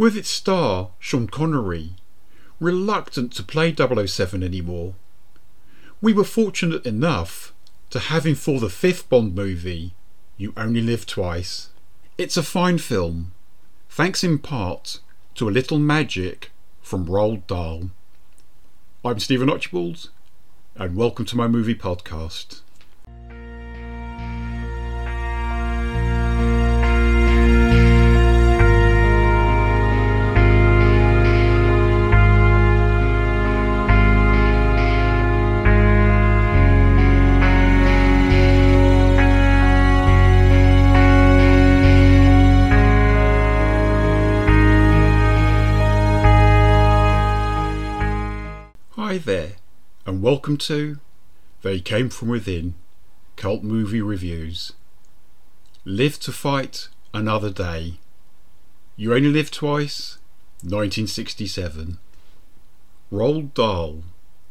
with its star Sean Connery reluctant to play 007 anymore. We were fortunate enough to have him for the fifth Bond movie, You Only Live Twice. It's a fine film, thanks in part to a little magic from Roald Dahl. I'm Stephen Archibald, and welcome to my movie podcast. And welcome to They Came From Within Cult Movie Reviews. Live to Fight Another Day. You Only Live Twice, 1967. Roald Dahl,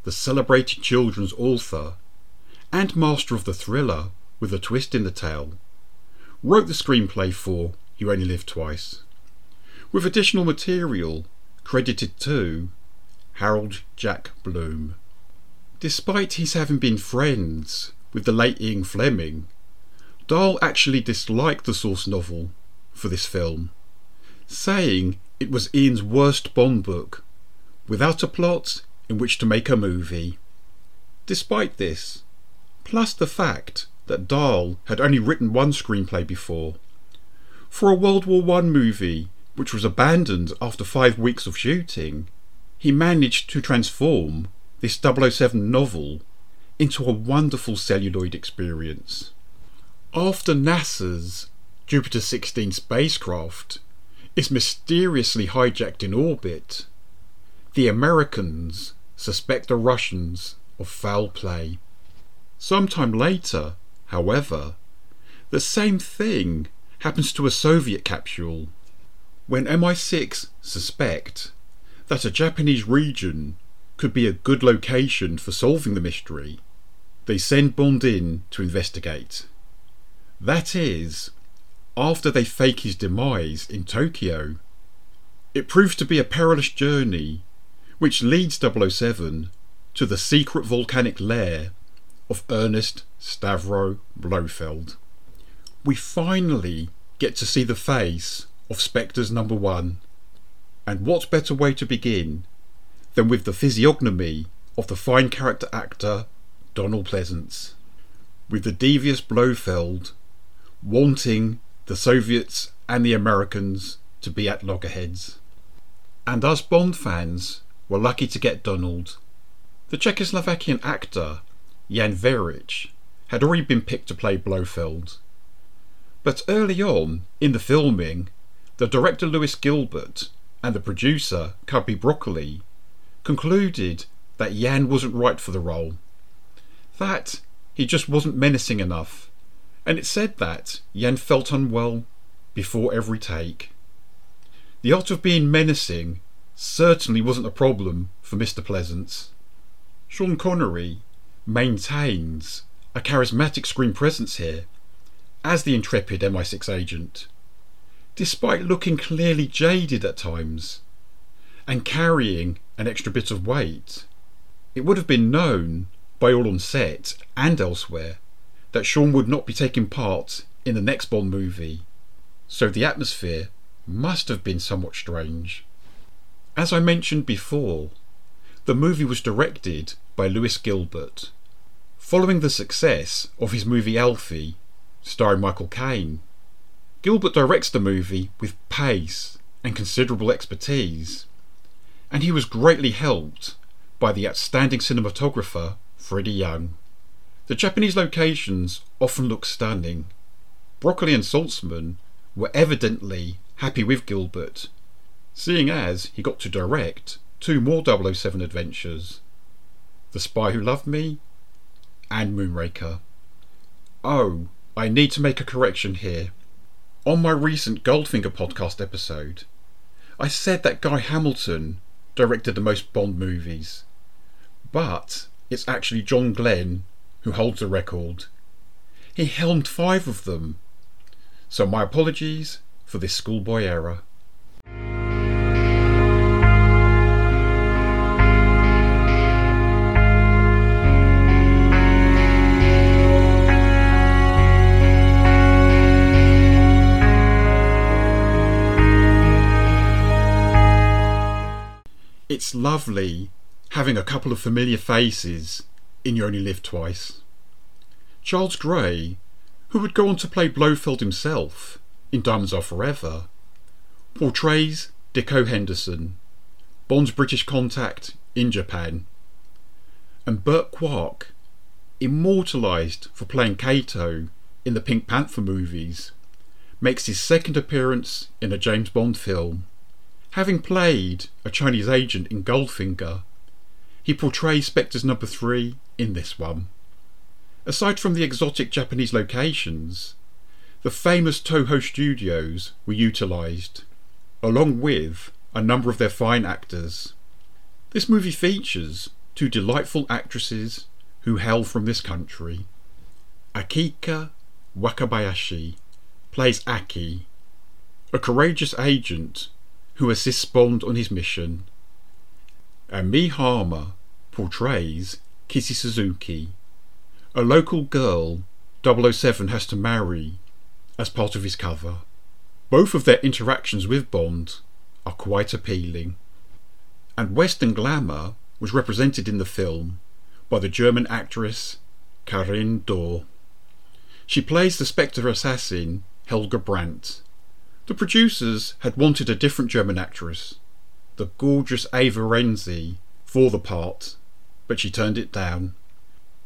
the celebrated children's author and master of the thriller with a twist in the tale, wrote the screenplay for You Only Live Twice, with additional material credited to Harold Jack Bloom. Despite his having been friends with the late Ian Fleming, Dahl actually disliked the source novel for this film, saying it was Ian's worst Bond book, without a plot in which to make a movie. Despite this, plus the fact that Dahl had only written one screenplay before, for a World War I movie which was abandoned after five weeks of shooting, he managed to transform this 007 novel into a wonderful celluloid experience. After NASA's Jupiter 16 spacecraft is mysteriously hijacked in orbit, the Americans suspect the Russians of foul play. Sometime later, however, the same thing happens to a Soviet capsule when MI6 suspect that a Japanese region could be a good location for solving the mystery, they send Bond in to investigate. That is, after they fake his demise in Tokyo. It proves to be a perilous journey which leads 007 to the secret volcanic lair of Ernest Stavro Blofeld. We finally get to see the face of Spectre's number one and what better way to begin than with the physiognomy of the fine character actor Donald Pleasence, with the devious Blofeld wanting the Soviets and the Americans to be at loggerheads. And us Bond fans were lucky to get Donald. The Czechoslovakian actor Jan Werich had already been picked to play Blofeld. But early on in the filming, the director Lewis Gilbert and the producer, Cubby Broccoli, concluded that Jan wasn't right for the role. That he just wasn't menacing enough, and it said that Jan felt unwell before every take. The art of being menacing certainly wasn't a problem for Mr. Pleasence. Sean Connery maintains a charismatic screen presence here as the intrepid MI6 agent despite looking clearly jaded at times and carrying an extra bit of weight. It would have been known by all on set and elsewhere that Sean would not be taking part in the next Bond movie, so the atmosphere must have been somewhat strange. As I mentioned before, the movie was directed by Lewis Gilbert. Following the success of his movie Alfie, starring Michael Caine, Gilbert directs the movie with pace and considerable expertise, and he was greatly helped by the outstanding cinematographer Freddie Young. The Japanese locations often look stunning. Broccoli and Saltzman were evidently happy with Gilbert, seeing as he got to direct two more 007 adventures The Spy Who Loved Me and Moonraker. Oh, I need to make a correction here. On my recent Goldfinger podcast episode, I said that Guy Hamilton directed the most Bond movies, but it's actually John Glen who holds the record. He helmed five of them, so my apologies for this schoolboy error. It's lovely having a couple of familiar faces in You Only Live Twice. Charles Gray, who would go on to play Blofeld himself in Diamonds Are Forever, portrays Dikko Henderson, Bond's British contact in Japan, and Burt Kwouk, immortalised for playing Kato in the Pink Panther movies, makes his second appearance in a James Bond film. Having played a Chinese agent in Goldfinger, he portrays Spectre's number three in this one. Aside from the exotic Japanese locations, the famous Toho studios were utilised, along with a number of their fine actors. This movie features two delightful actresses who hail from this country. Akiko Wakabayashi plays Aki, a courageous agent who assists Bond on his mission. And Mie Hama portrays Kissy Suzuki, a local girl 007 has to marry as part of his cover. Both of their interactions with Bond are quite appealing. And Western glamour was represented in the film by the German actress Karin Dor. She plays the Spectre assassin Helga Brandt. The producers had wanted a different German actress, the gorgeous Eva Renzi, for the part, but she turned it down.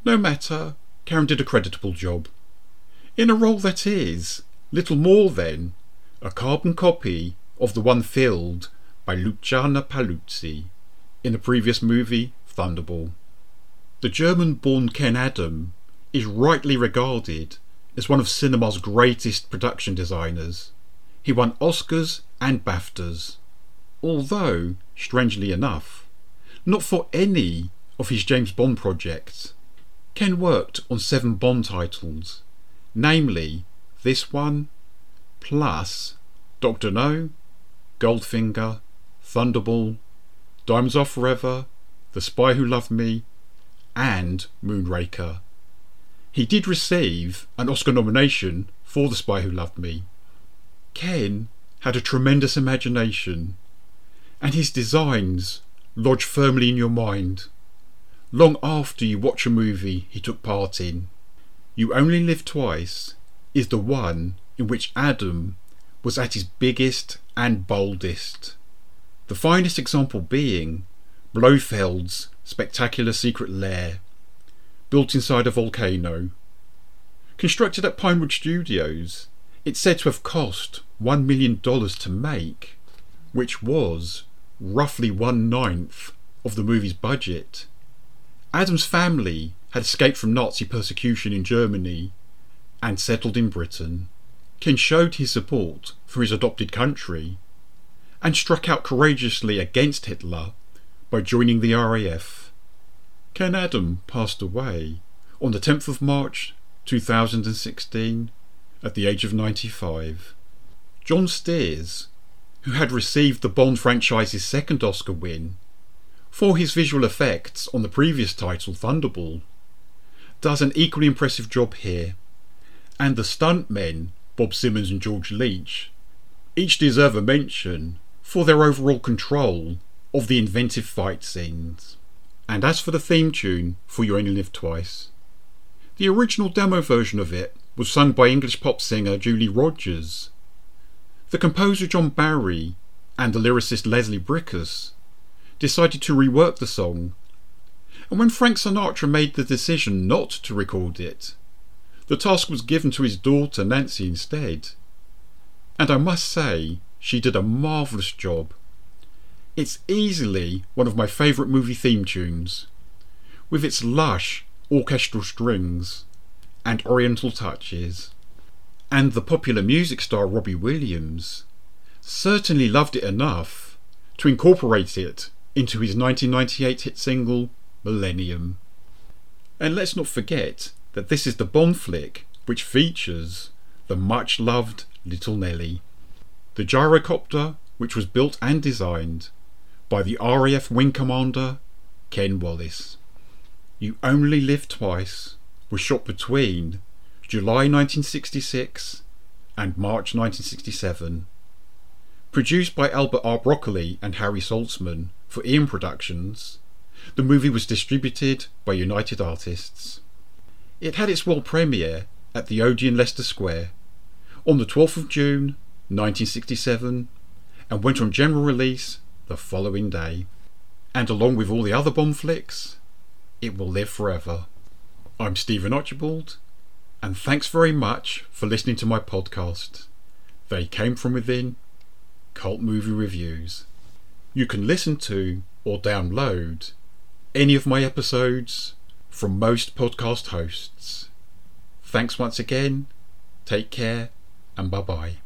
No matter, Karin did a creditable job. In a role that is little more than a carbon copy of the one filled by Luciana Paluzzi in the previous movie Thunderball. The German born Ken Adam is rightly regarded as one of cinema's greatest production designers. He won Oscars and BAFTAs, although, strangely enough, not for any of his James Bond projects. Ken worked on seven Bond titles, namely this one, plus Doctor No, Goldfinger, Thunderball, Diamonds Are Forever, The Spy Who Loved Me, and Moonraker. He did receive an Oscar nomination for The Spy Who Loved Me. Ken had a tremendous imagination, and his designs lodge firmly in your mind long after you watch a movie he took part in. You Only Live Twice is the one in which Adam was at his biggest and boldest. The finest example being Blofeld's spectacular secret lair built inside a volcano. Constructed at Pinewood Studios, it's said to have cost $1 million to make, which was roughly one ninth of the movie's budget. Adam's family had escaped from Nazi persecution in Germany and settled in Britain. Ken showed his support for his adopted country and struck out courageously against Hitler by joining the RAF. Ken Adam passed away on the 10th of March 2016 at the age of 95. John Stears, who had received the Bond franchise's second Oscar win for his visual effects on the previous title Thunderball, does an equally impressive job here, and the stuntmen Bob Simmons and George Leech each deserve a mention for their overall control of the inventive fight scenes. And as for the theme tune for You Only Live Twice, the original demo version of it was sung by English pop singer Julie Rogers. The composer John Barry and the lyricist Leslie Bricusse decided to rework the song, and when Frank Sinatra made the decision not to record it, the task was given to his daughter Nancy instead. And I must say, she did a marvellous job. It's easily one of my favourite movie theme tunes, with its lush orchestral strings and oriental touches. And the popular music star Robbie Williams certainly loved it enough to incorporate it into his 1998 hit single Millennium. And let's not forget that this is the Bond flick which features the much loved Little Nelly. The gyrocopter, which was built and designed by the RAF Wing Commander Ken Wallace. You Only Live Twice was shot between July 1966 and March 1967. Produced by Albert R. Broccoli and Harry Saltzman for Eon Productions, the movie was distributed by United Artists. It had its world premiere at the Odeon Leicester Square on the 12th of June 1967 and went on general release the following day. And along with all the other Bond flicks, it will live forever. I'm Stephen Archibald, and thanks very much for listening to my podcast. They Came From Within Cult Movie Reviews. You can listen to or download any of my episodes from most podcast hosts. Thanks once again, take care, and bye bye.